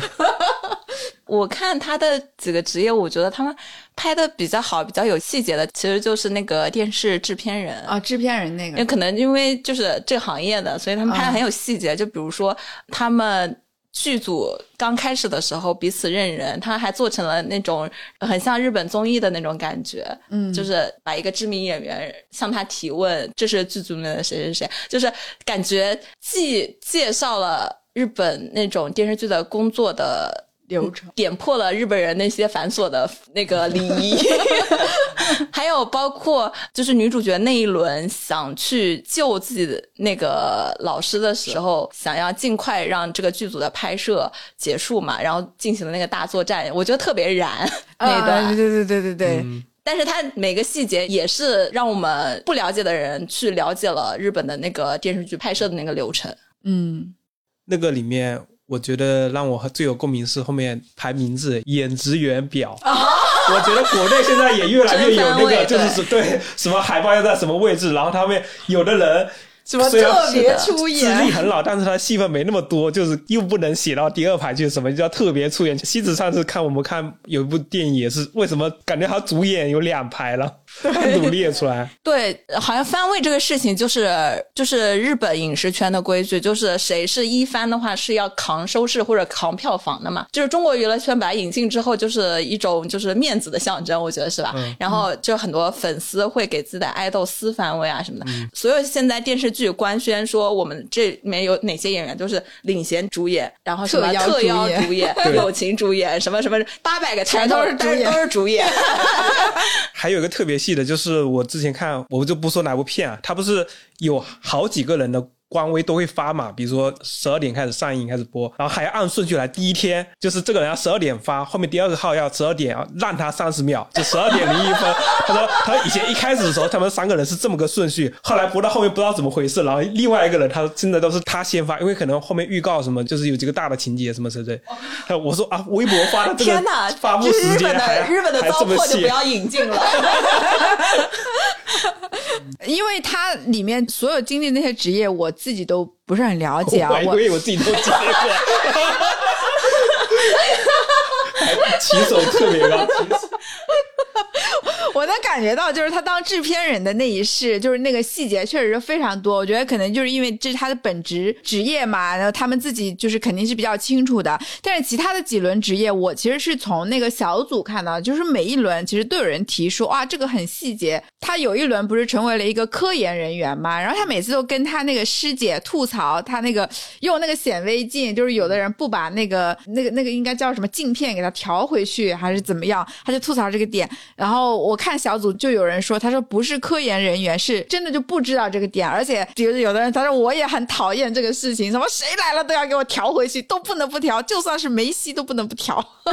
我看他的几个职业，我觉得他们拍的比较好、比较有细节的，其实就是那个电视制片人啊，制片人那个，也可能因为就是这个行业的，所以他们拍的很有细节。就比如说他们剧组刚开始的时候彼此认人，他还做成了那种很像日本综艺的那种感觉，嗯，就是把一个知名演员向他提问，这是剧组里面的谁谁谁，就是感觉既介绍了日本那种电视剧的工作的。流程 <laughs> 点破了日本人那些繁琐的那个礼仪，<laughs> <laughs> 还有包括就是女主角那一轮想去救自己的那个老师的时候，想要尽快让这个剧组的拍摄结束嘛，然后进行了那个大作战，我觉得特别燃那一段，对对对对对对。但是它每个细节也是让我们不了解的人去了解了日本的那个电视剧拍摄的那个流程。嗯，那个里面。我觉得让我最有共鸣是后面排名字演职员表，<laughs> 我觉得国内现在也越来越有那个，<laughs> 就是对什么海报要在什么位置，然后他们有的人。什么特别出演，资历很老，但是他戏份没那么多，就是又不能写到第二排去。什么叫特别出演？西子上次看我们看有一部电影也是，为什么感觉他主演有两排了，<laughs> 单独列出来？<laughs> 对，好像番位这个事情就是就是日本影视圈的规矩，就是谁是一番的话是要扛收视或者扛票房的嘛。就是中国娱乐圈把它引进之后，就是一种就是面子的象征，我觉得是吧？然后就很多粉丝会给自己的爱豆撕番位啊什么的。所有现在电视剧。剧官宣说，我们这里面有哪些演员都是领衔主演，然后什么特邀主演、<laughs> 友情主演，什么什么八百个全都是主演，都是主演。还有一个特别细的，就是我之前看，我就不说哪部片啊，他不是有好几个人的。官微都会发嘛，比如说十二点开始上映开始播，然后还要按顺序来。第一天就是这个人要十二点发，后面第二个号要十二点，让他三十秒，就十二点零一分。<laughs> 他说他以前一开始的时候，他们三个人是这么个顺序，后来播到后面不知道怎么回事，然后另外一个人他现在都是他先发，因为可能后面预告什么就是有几个大的情节什么之类。他我说啊，微博发的这个发布时间还日本的糟粕就不要引进了。因为它里面所有经历那些职业，我自己都不是很了解啊。<laughs> 我以为我自己都经历过，<laughs> 起手特别高。我能感觉到，就是他当制片人的那一世，就是那个细节确实是非常多。我觉得可能就是因为这是他的本职职业嘛，然后他们自己就是肯定是比较清楚的。但是其他的几轮职业，我其实是从那个小组看到，就是每一轮其实都有人提说，哇，这个很细节。他有一轮不是成为了一个科研人员嘛，然后他每次都跟他那个师姐吐槽，他那个用那个显微镜，就是有的人不把那个那个那个应该叫什么镜片给他调回去，还是怎么样，他就吐槽这个点。然后我看小组就有人说，他说不是科研人员，是真的就不知道这个点，而且比如有的人他说我也很讨厌这个事情，什么谁来了都要给我调回去，都不能不调，就算是梅西都不能不调，<laughs>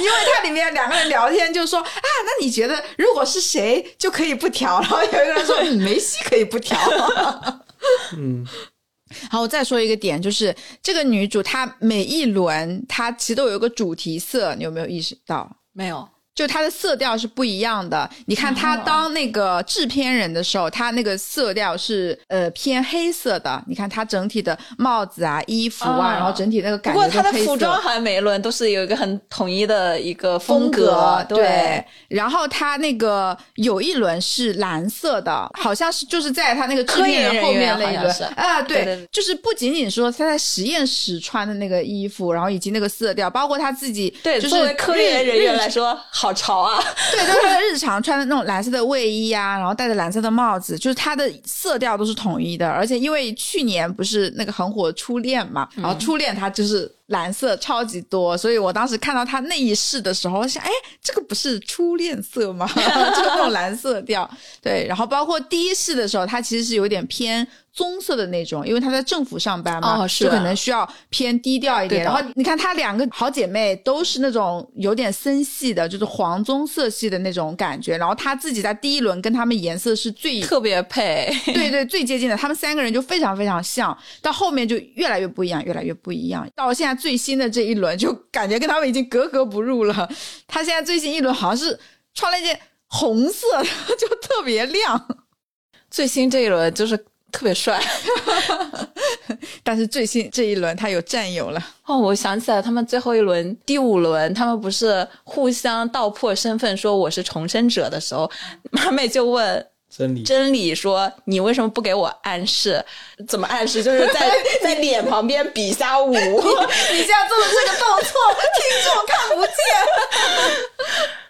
因为它里面两个人聊天就说啊，那你觉得如果是谁就可以不调？然后有一个人说梅西可以不调。<laughs> 嗯，<laughs> 好，我再说一个点，就是这个女主她每一轮她其实都有一个主题色，你有没有意识到？没有。就它的色调是不一样的。你看他当那个制片人的时候，他那个色调是呃偏黑色的。你看他整体的帽子啊、衣服啊，然后整体那个感觉。不过他的服装好像每一轮都是有一个很统一的一个风格。对。然后他那个有一轮是蓝色的，好像是就是在他那个科研人后面那一轮啊，对，就是不仅仅说他在实验室穿的那个衣服，然后以及那个色调，包括他自己，对，作为科研人员来说，好。好潮啊！<laughs> 对，就是他的日常穿的那种蓝色的卫衣啊，然后戴着蓝色的帽子，就是他的色调都是统一的。而且因为去年不是那个很火初恋嘛，然后初恋他就是蓝色超级多，所以我当时看到她那一世的时候，我想，哎，这个不是初恋色吗？<laughs> 就那种蓝色调。对，然后包括第一世的时候，她其实是有点偏。棕色的那种，因为她在政府上班嘛，哦是就可能需要偏低调一点。然后你看她两个好姐妹都是那种有点森系的，就是黄棕色系的那种感觉。然后她自己在第一轮跟她们颜色是最特别配。对对最接近的，她们三个人就非常非常像，到后面就越来越不一样，越来越不一样。到现在最新的这一轮，就感觉跟他们已经格格不入了。他现在最新一轮好像是穿了一件红色的，就特别亮。<laughs> 最新这一轮就是特别帅 <laughs> 但是最新这一轮他有战友了。哦！我想起来，他们最后一轮第五轮，他们不是互相道破身份，说我是重生者的时候，马美就问真理真理说：“你为什么不给我暗示？怎么暗示？就是在 <laughs> 在脸旁边比下舞。<laughs> 你现在做的这个动作，听众看不见。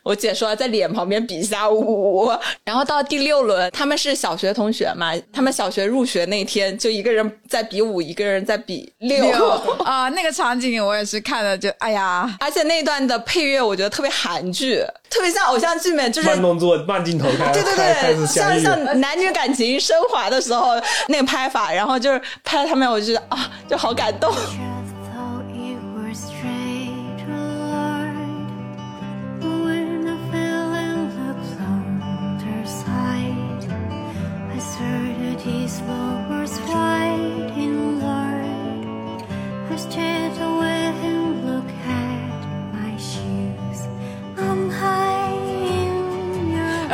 我姐说在脸旁边比一下舞。然后到第六轮，他们是小学同学嘛，他们小学入学那天就一个人在比五，一个人在比六。六啊，那个场景我也是看了就，哎呀，而且那段的配乐我觉得特别韩剧，特别像偶像剧里面，就是慢动作、慢镜头开对对对，像，像男女感情升华的时候那个拍法，然后就是拍他们，我就觉得啊，就好感动。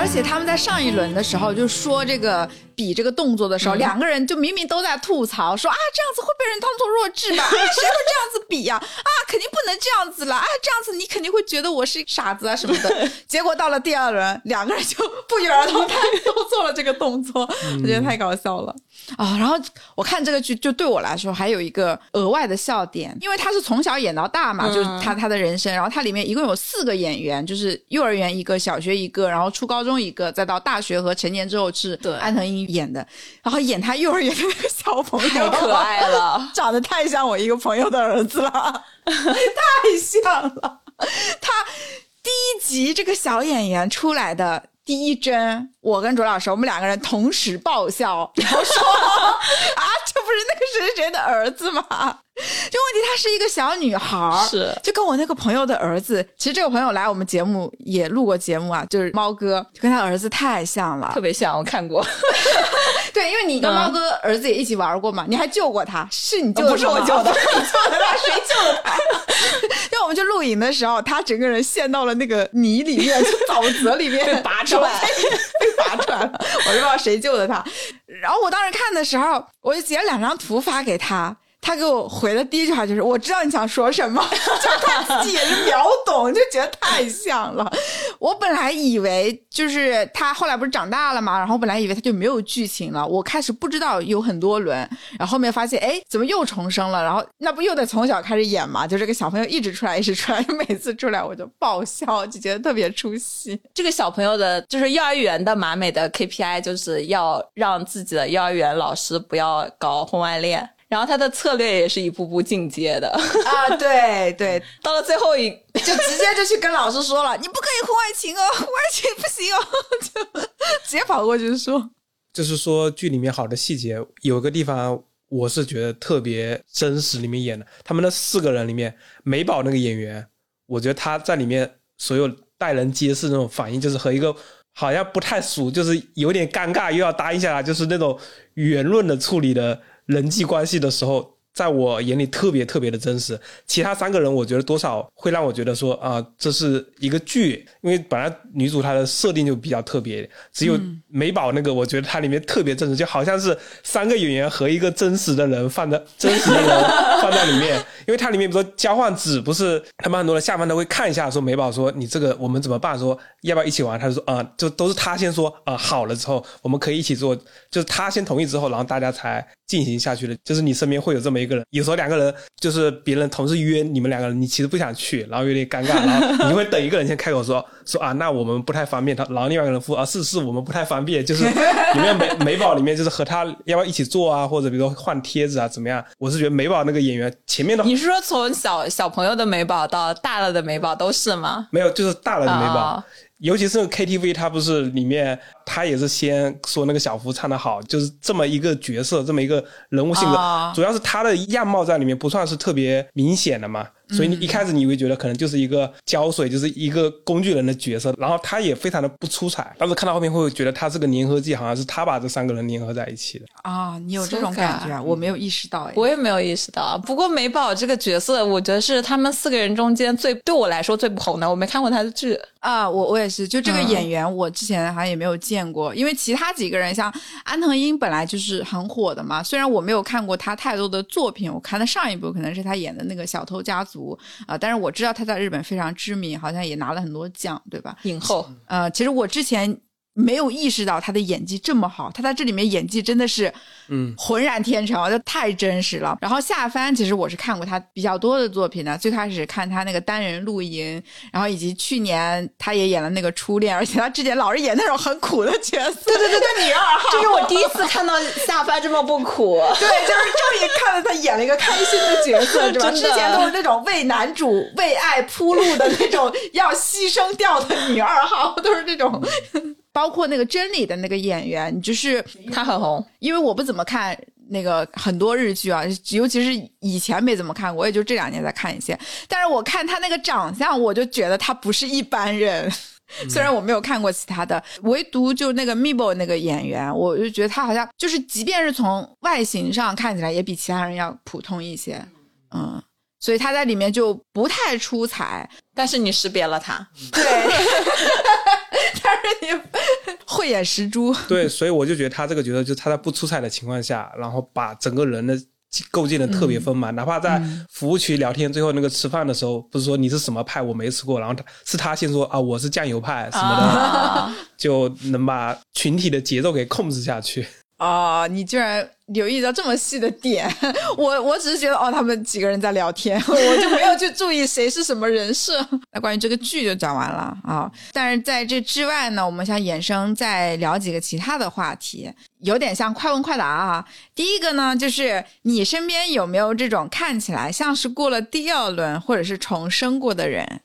而且他们在上一轮的时候就说这个比这个动作的时候，两个人就明明都在吐槽说啊这样子会被人当做弱智吧？<laughs> 啊谁会这样子比呀、啊？肯定不能这样子了啊！这样子你肯定会觉得我是傻子啊什么的。<laughs> 结果到了第二轮，两个人就不约而同，他都做了这个动作，<laughs> 我觉得太搞笑了啊！然后我看这个剧，就对我来说还有一个额外的笑点，因为他是从小演到大嘛，就是他他的人生，然后它里面一共有四个演员，就是幼儿园一个，小学一个，然后初高中一个，再到大学和成年之后是对安藤樱演的，然后演他幼儿园的那个小朋友，太可爱了，<laughs> 长得太像我一个朋友的儿子了，<laughs> 太像了。他第一集这个小演员出来的第一帧，我跟卓老师我们两个人同时爆笑，然后说 <laughs> 啊，这不是那个谁谁的儿子吗？就问题她是一个小女孩儿，是就跟我那个朋友的儿子，其实这个朋友来我们节目也录过节目啊，就是猫哥，就跟他儿子太像了特。别像，我看过。<laughs> 对，因为你跟猫哥儿子也一起玩过嘛，你还救过他，是你救的不是我 <laughs> 救的是你救的他，谁救的他？因为我们去露营的时候，他整个人陷到了那个泥里面，就沼泽里面被拔出来被拔出来了，我就不知道谁救的他。然后我当时看的时候，我就截了两张图发给他。他给我回的第一句话就是：“我知道你想说什么。<laughs> ”就他自己也是秒懂，就觉得太像了。我本来以为就是他后来不是长大了嘛，然后本来以为他就没有剧情了。我开始不知道有很多轮，然后后面发现哎，怎么又重生了？然后那不又得从小开始演嘛？就这个小朋友一直出来，一直出来，每次出来我就爆笑，就觉得特别出戏。这个小朋友的，就是幼儿园的马美的 KPI，就是要让自己的幼儿园老师不要搞婚外恋。然后他的策略也是一步步进阶的，啊，对对，<laughs> 到了最后一，就直接就去跟老师说了，<laughs> 你不可以婚外情哦，婚外情不行哦，<laughs> 就直接跑过去说。就是说剧里面好的细节，有个地方我是觉得特别真实，里面演的他们那四个人里面，美宝那个演员，我觉得他在里面所有待人接事那种反应，就是和一个好像不太熟，就是有点尴尬又要答应下来，就是那种圆润的处理的人际关系的时候，在我眼里特别特别的真实。其他三个人，我觉得多少会让我觉得说啊、这是一个剧，因为本来女主她的设定就比较特别，只有美宝那个，我觉得它里面特别真实，就好像是三个演员和一个真实的人放在真实的人放在里面，<laughs> 因为它里面比如说交换纸，不是他们很多人下班都会看一下，说美宝说你这个我们怎么办？说要不要一起玩？他就说啊、就都是他先说啊、好了之后，我们可以一起做，就是他先同意之后，然后大家才进行下去的。就是你身边会有这么一个人，有时候两个人就是别人同事约你们两个人，你其实不想去，然后有点尴尬，然后你会等一个人先开口说说啊，那我们不太方便，他然后另外一个人说啊，是是我们不太方便，就是里面美美宝里面就是和他要不要一起做啊，或者比如说换贴纸啊怎么样？我是觉得美宝那个演员前面的你是说从小小朋友的美宝到大了的美宝都是吗？没有，就是大了的美宝。啊尤其是 KTV，他不是里面他也是先说那个小福唱的好，就是这么一个角色，这么一个人物性格，啊。主要是他的样貌在里面不算是特别明显的嘛，所以你一开始你会觉得可能就是一个胶水，就是一个工具人的角色，然后他也非常的不出彩，但是看到后面会觉得他是个粘合剂，好像是他把这三个人粘合在一起的。啊，你有这种感觉啊？我没有意识到哎。我也没有意识到。不过美宝这个角色，我觉得是他们四个人中间最对我来说最不红的。我没看过他的剧，啊，我我也是，就这个嗯演员，我之前好像也没有见过，因为其他几个人像安藤英本来就是很火的嘛，虽然我没有看过他太多的作品，我看的上一部可能是他演的那个《小偷家族》啊、但是我知道他在日本非常知名，好像也拿了很多奖，对吧？影后。呃，其实我之前没有意识到他的演技这么好，他在这里面演技真的是，嗯，浑然天成，就太真实了。然后夏帆其实我是看过他比较多的作品的，最开始看他那个单人露营，然后以及去年他也演了那个初恋，而且他之前老是演那种很苦的角色，对对对对，女二号，这是我第一次看到夏帆这么不苦。<laughs> 对，就是终于看到他演了一个开心的角色，<laughs> 对吧？之前都是那种为男主为爱铺路的那种要牺牲掉的女二号，都是这种。包括那个真理的那个演员，就是他很红，因为我不怎么看那个很多日剧啊，尤其是以前没怎么看过，我也就这两年在看一些。但是我看他那个长相，我就觉得他不是一般人。虽然我没有看过其他的，唯独就那个 Mibo 那个演员，我就觉得他好像就是，即便是从外形上看起来，也比其他人要普通一些。嗯，所以他在里面就不太出彩。但是你识别了他。对，<laughs> 你 <laughs> 慧眼识珠。<laughs> 对，所以我就觉得他这个角色，就他在不出彩的情况下，然后把整个人的构建的特别丰满，哪怕在服务区聊天，最后那个吃饭的时候，不是说你是什么派，我没吃过，然后他是他先说啊，我是酱油派什么的，啊，<laughs> 就能把群体的节奏给控制下去。哦，你居然留意到这么细的点，我我只是觉得哦，他们几个人在聊天，<laughs> 我就没有去注意谁是什么人设。那关于这个剧就讲完了啊，但是在这之外呢，我们想衍生再聊几个其他的话题，有点像快问快答啊。第一个呢，就是你身边有没有这种看起来像是过了第二轮或者是重生过的人？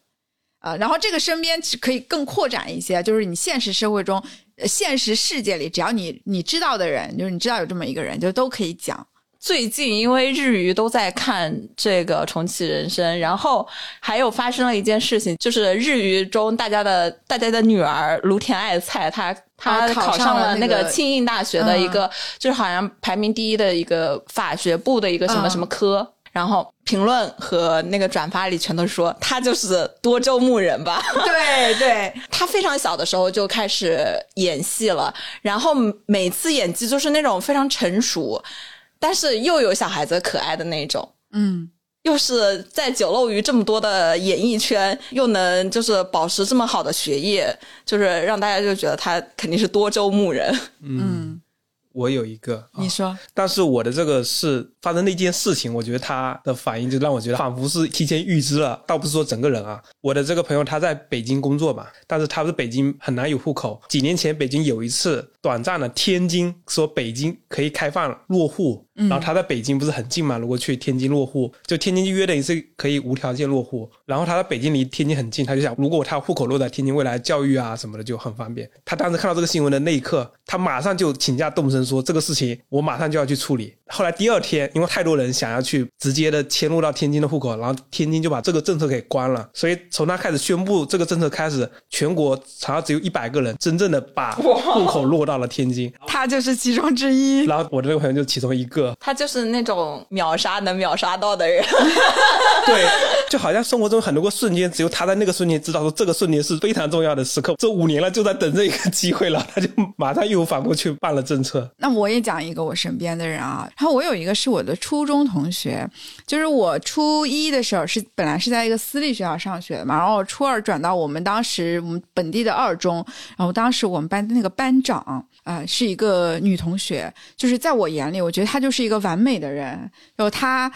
呃，然后这个身边其实可以更扩展一些，就是你现实社会中、现实世界里，只要你你知道的人，就是你知道有这么一个人，就都可以讲。最近因为日语都在看这个重启人生，然后还有发生了一件事情，就是日语中大家的大家的女儿卢田爱菜，她她啊考考上了那个个庆应大学的一个，就是好像排名第一的一个法学部的一个什么嗯什么科。然后评论和那个转发里全都说他就是多州牧人吧，对对，<laughs> 他非常小的时候就开始演戏了，然后每次演技就是那种非常成熟，但是又有小孩子可爱的那种。嗯，又是在九漏鱼这么多的演艺圈，又能就是保持这么好的学业，就是让大家就觉得他肯定是多州牧人。<laughs> 嗯，我有一个，啊你说，但是我的这个是发生那件事情，我觉得他的反应就让我觉得仿佛是提前预知了，倒不是说整个人啊。我的这个朋友他在北京工作嘛，但是他是北京很难有户口。几年前北京有一次短暂的天津说北京可以开放落户，然后他在北京不是很近嘛，如果去天津落户，就天津就约等于是可以无条件落户。然后他在北京离天津很近，他就想，如果他户口落在天津，未来教育啊什么的就很方便。他当时看到这个新闻的那一刻，他马上就请假动身说这个事情我马上就要去处理。后来第二天，因为太多人想要去直接的迁入到天津的户口，然后天津就把这个政策给关了。所以从他开始宣布这个政策开始，全国好像只有一百个人真正的把户口落到了天津。他就是其中之一。然后我的这个朋友就其中一个，他就是那种秒杀能秒杀到的人。<laughs> 对，就好像生活中很多个瞬间，只有他在那个瞬间知道说这个瞬间是非常重要的时刻。这五年了，就在等这一个 <laughs> 机会了，他就马上义无反顾去办了政策。那我也讲一个我身边的人啊，然后我有一个是我的初中同学，就是我初一的时候是本来是在一个私立学校上学的嘛，然后初二转到我们当时我们本地的二中，然后当时我们班的那个班长啊、呃是一个女同学，就是在我眼里，我觉得她就是是一个完美的人，然后他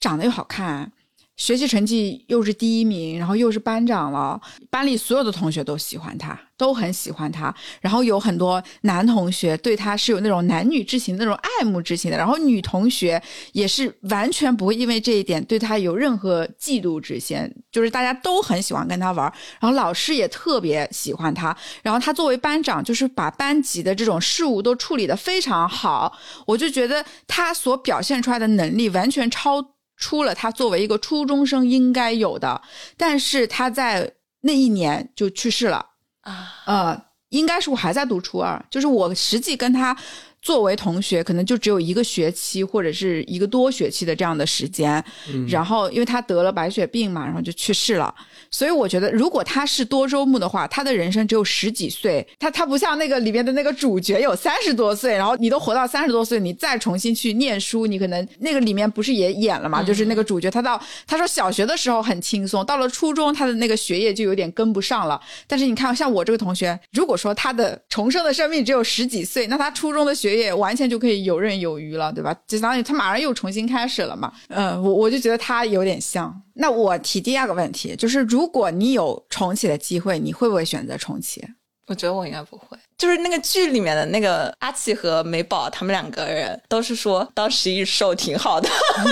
长得又好看，学习成绩又是第一名，然后又是班长了，班里所有的同学都喜欢他，都很喜欢他。然后有很多男同学对他是有那种男女之情、那种爱慕之情的，然后女同学也是完全不会因为这一点对他有任何嫉妒之心，就是大家都很喜欢跟他玩。然后老师也特别喜欢他，然后他作为班长，就是把班级的这种事务都处理得非常好。我就觉得他所表现出来的能力完全超出了他作为一个初中生应该有的，但是他在那一年就去世了。啊，呃，应该是我还在读初二，就是我实际跟他作为同学，可能就只有一个学期或者是一个多学期的这样的时间。然后因为他得了白血病嘛，然后就去世了。所以我觉得，如果他是多周目的话，他的人生只有十几岁，他他不像那个里面的那个主角有三十多岁，然后你都活到三十多岁，你再重新去念书，你可能那个里面不是也演了嘛？就是那个主角，他到他说小学的时候很轻松，到了初中他的那个学业就有点跟不上了。但是你看，像我这个同学，如果说他的重生的生命只有十几岁，那他初中的学也完全就可以游刃有余了，对吧？就相当于他马上又重新开始了嘛。嗯，我我就觉得他有点像。那我提第二个问题，就是如果你有重启的机会，你会不会选择重启？我觉得我应该不会。就是那个剧里面的那个阿奇和美宝，他们两个人都是说当时一瘦挺好的。<laughs>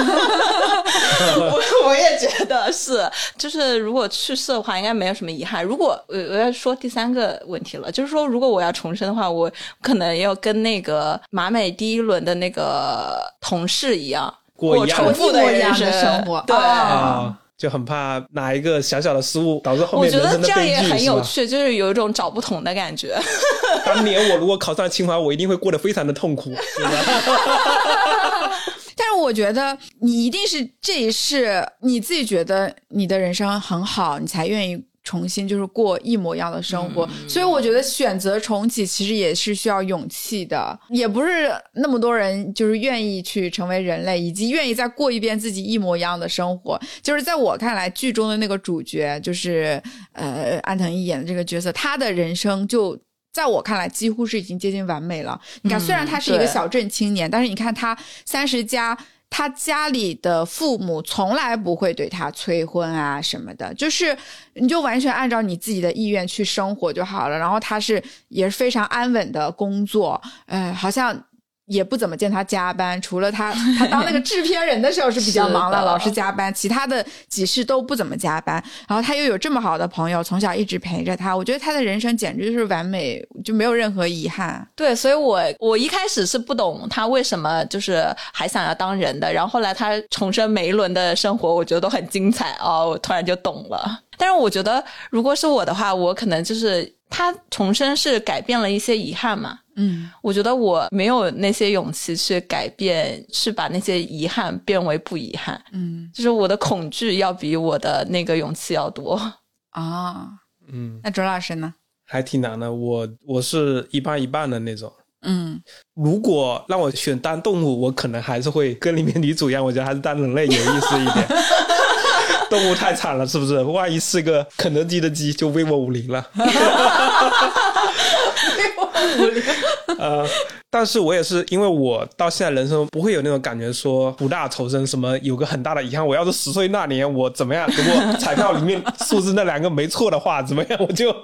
我我也觉得是，就是如果去世的话，应该没有什么遗憾。如果我我要说第三个问题了，就是说如果我要重生的话，我可能要跟那个马美第一轮的那个同事一样，过重复的一模一样人的生活对。就很怕哪一个小小的失误导致后面我觉得人生的悲这样也很？有趣，就是有一种找不同的感觉。<laughs> 当年我如果考上清华，我一定会过得非常的痛苦，对吧？<laughs> 但是我觉得你一定是这一世你自己觉得你的人生很好，你才愿意重新就是过一模一样的生活。所以我觉得选择重启其实也是需要勇气的，也不是那么多人就是愿意去成为人类，以及愿意再过一遍自己一模一样的生活。就是在我看来，剧中的那个主角就是呃安藤一演的这个角色，他的人生就。在我看来，几乎是已经接近完美了。你看，虽然他是一个小镇青年，但是你看他三十加，他家里的父母从来不会对他催婚啊什么的，就是你就完全按照你自己的意愿去生活就好了。然后他是也是非常安稳的工作，呃，好像。也不怎么见他加班，除了他 <laughs> 他当那个制片人的时候是比较忙的，老是加班，其他的几世都不怎么加班。然后他又有这么好的朋友，从小一直陪着他，我觉得他的人生简直就是完美，就没有任何遗憾。对，所以我我一开始是不懂他为什么就是还想要当人的，然后后来他重生每一轮的生活，我觉得都很精彩哦，我突然就懂了。但是我觉得，如果是我的话，我可能就是他重生是改变了一些遗憾嘛。嗯，我觉得我没有那些勇气去改变，去把那些遗憾变为不遗憾。嗯就是我的恐惧要比我的那个勇气要多。啊，嗯，那周老师呢？还挺难的。我我是一半一半的那种。嗯，如果让我选当动物，我可能还是会跟里面女主一样，我觉得还是当人类有意思一点。<laughs> 动物太惨了，是不是？万一是个肯德基的鸡，就 vivo 五零了。<laughs> <laughs> 呃，但是我也是，因为我到现在人生不会有那种感觉，说苦大仇深，什么有个很大的遗憾。我要是十岁那年我怎么样？如果彩票里面数字那两个没错的话，怎么样？我就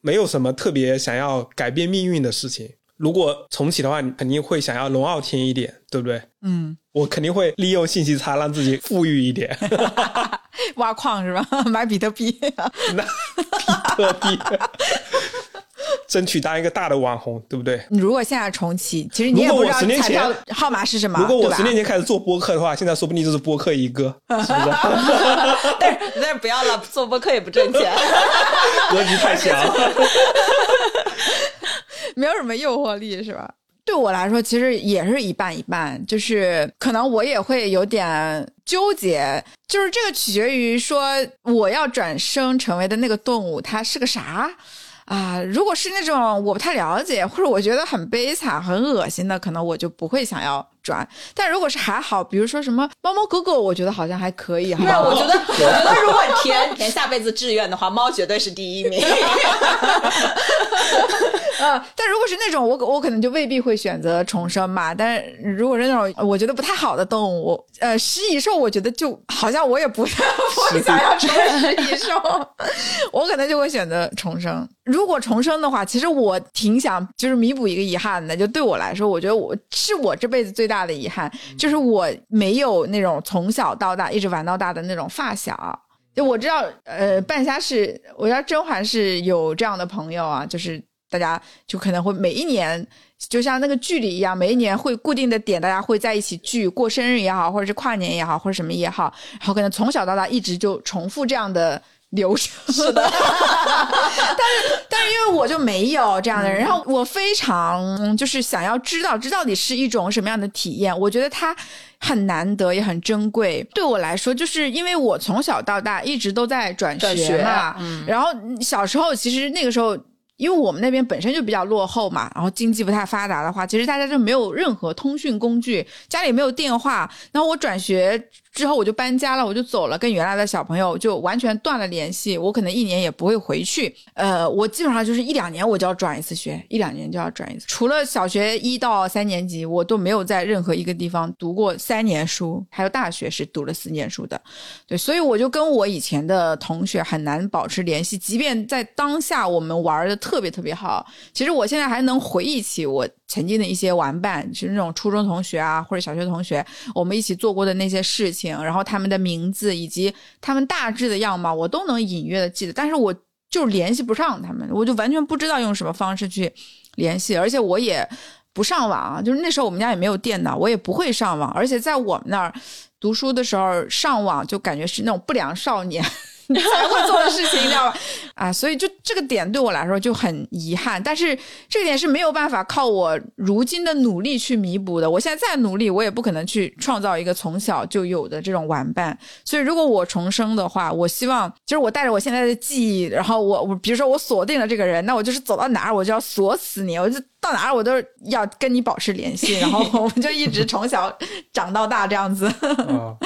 没有什么特别想要改变命运的事情。如果重启的话，你肯定会想要龙傲天一点，对不对？嗯，我肯定会利用信息差让自己富裕一点。<laughs> 挖矿是吧？<laughs> 买比特币。那比特币，争取当一个大的网红，对不对？你如果现在重启，其实你也如果不知道我十年前彩票号码是什么，如果我十年前开始做播客的话，现在说不定就是播客一哥，是不是？<laughs> 但是但是不要了，做播客也不挣钱。<laughs> 格局太小。<laughs> 没有什么诱惑力，是吧？对我来说，其实也是一半一半，就是可能我也会有点纠结，就是这个取决于说我要转生成为的那个动物它是个啥。啊，如果是那种我不太了解，或者我觉得很悲惨、很恶心的，可能我就不会想要转。但如果是还好，比如说什么猫猫狗狗，我觉得好像还可以哈。对，我觉得，<laughs> 我觉得如果填填下辈子志愿的话，猫绝对是第一名。<laughs> <laughs> 呃，但如果是那种我我可能就未必会选择重生嘛。但是如果是那种我觉得不太好的动物，呃，食蚁兽，我觉得就好像我也不太会想要成为食蚁兽，我可能就会选择重生。如果重生的话，其实我挺想就是弥补一个遗憾的，就对我来说，我觉得我是我这辈子最大的遗憾，就是我没有那种从小到大一直玩到大的那种发小。就我知道，呃，半夏是，我知道甄嬛是有这样的朋友啊，就是大家就可能会每一年，就像那个剧里一样，每一年会固定的点，大家会在一起聚，过生日也好，或者是跨年也好，或者什么也好，然后可能从小到大一直就重复这样的流程。是的，<laughs> 但是但是因为我就没有这样的人，然后我非常就是想要知道这到底是一种什么样的体验，我觉得它。很难得也很珍贵，对我来说，就是因为我从小到大一直都在转转学学嘛，嗯然后小时候其实那个时候。因为我们那边本身就比较落后嘛，然后经济不太发达的话，其实大家就没有任何通讯工具，家里没有电话。然后我转学之后我就搬家了，我就走了，跟原来的小朋友就完全断了联系。我可能一年也不会回去，呃，我基本上就是一两年我就要转一次学，一两年就要转一次。除了小学一到三年级，我都没有在任何一个地方读过三年书，还有大学是读了四年书的。对，所以我就跟我以前的同学很难保持联系，即便在当下我们玩的特别特别好，其实我现在还能回忆起我曾经的一些玩伴，就是那种初中同学啊或者小学同学，我们一起做过的那些事情，然后他们的名字以及他们大致的样貌，我都能隐约的记得，但是我就联系不上他们，我就完全不知道用什么方式去联系，而且我也不上网，就是那时候我们家也没有电脑，我也不会上网，而且在我们那儿读书的时候上网就感觉是那种不良少年。才会做的事情，你知道吧？<laughs> 啊，所以就这个点对我来说就很遗憾，但是这个点是没有办法靠我如今的努力去弥补的。我现在再努力，我也不可能去创造一个从小就有的这种玩伴。所以，如果我重生的话，我希望就是我带着我现在的记忆，然后我我比如说我锁定了这个人，那我就是走到哪儿我就要锁死你，我就到哪儿我都要跟你保持联系，然后 <laughs> 我们就一直从小长到大这样子。哦，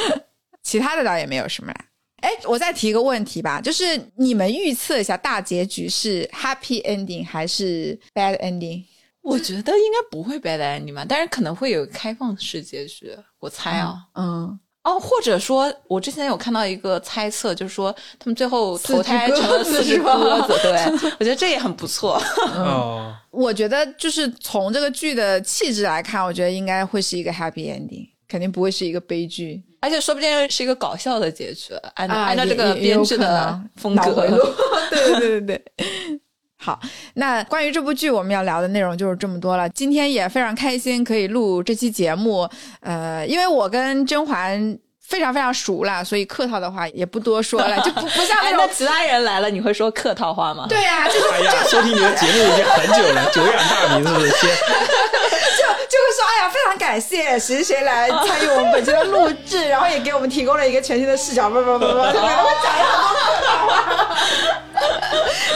其他的倒也没有什么啦。哎，我再提一个问题吧，就是你们预测一下大结局是 happy ending 还是 bad ending？我觉得应该不会 bad ending 吧，但是可能会有开放式结局，我猜啊。嗯，哦，或者说，我之前有看到一个猜测，就是说他们最后投胎成了四只鸽子是吧鸽子，对 <laughs> 我觉得这也很不错。<laughs> 哦，我觉得就是从这个剧的气质来看，我觉得应该会是一个 happy ending，肯定不会是一个悲剧。而且说不定是一个搞笑的结局，按、啊按照这个编剧的风格。<laughs> 对对对对对。<laughs> 好，那关于这部剧我们要聊的内容就是这么多了。今天也非常开心可以录这期节目，呃，因为我跟甄嬛非常非常熟了，所以客套的话也不多说了，就不不像那哎，种那其他人来了，你会说客套话吗？对呀、就是哎呀，收听你的节目已经很久了，久仰大名是不是？<laughs> 先就就会说，哎呀，非常感谢谁谁来参与我们本期的录制，然后也给我们提供了一个全新的视角，不不不不，就给他们讲了很多客套话。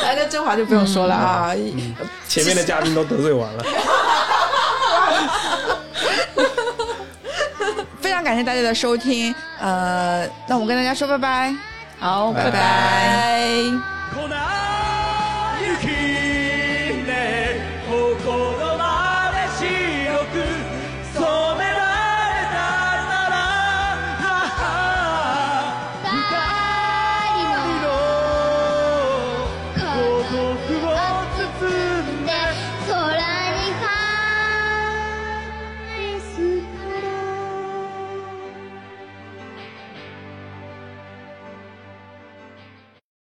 来，那甄嬛就不用说了啊，前面的嘉宾都得罪完了。非常感谢大家的收听，呃，那我们跟大家说拜拜，好，拜拜。拜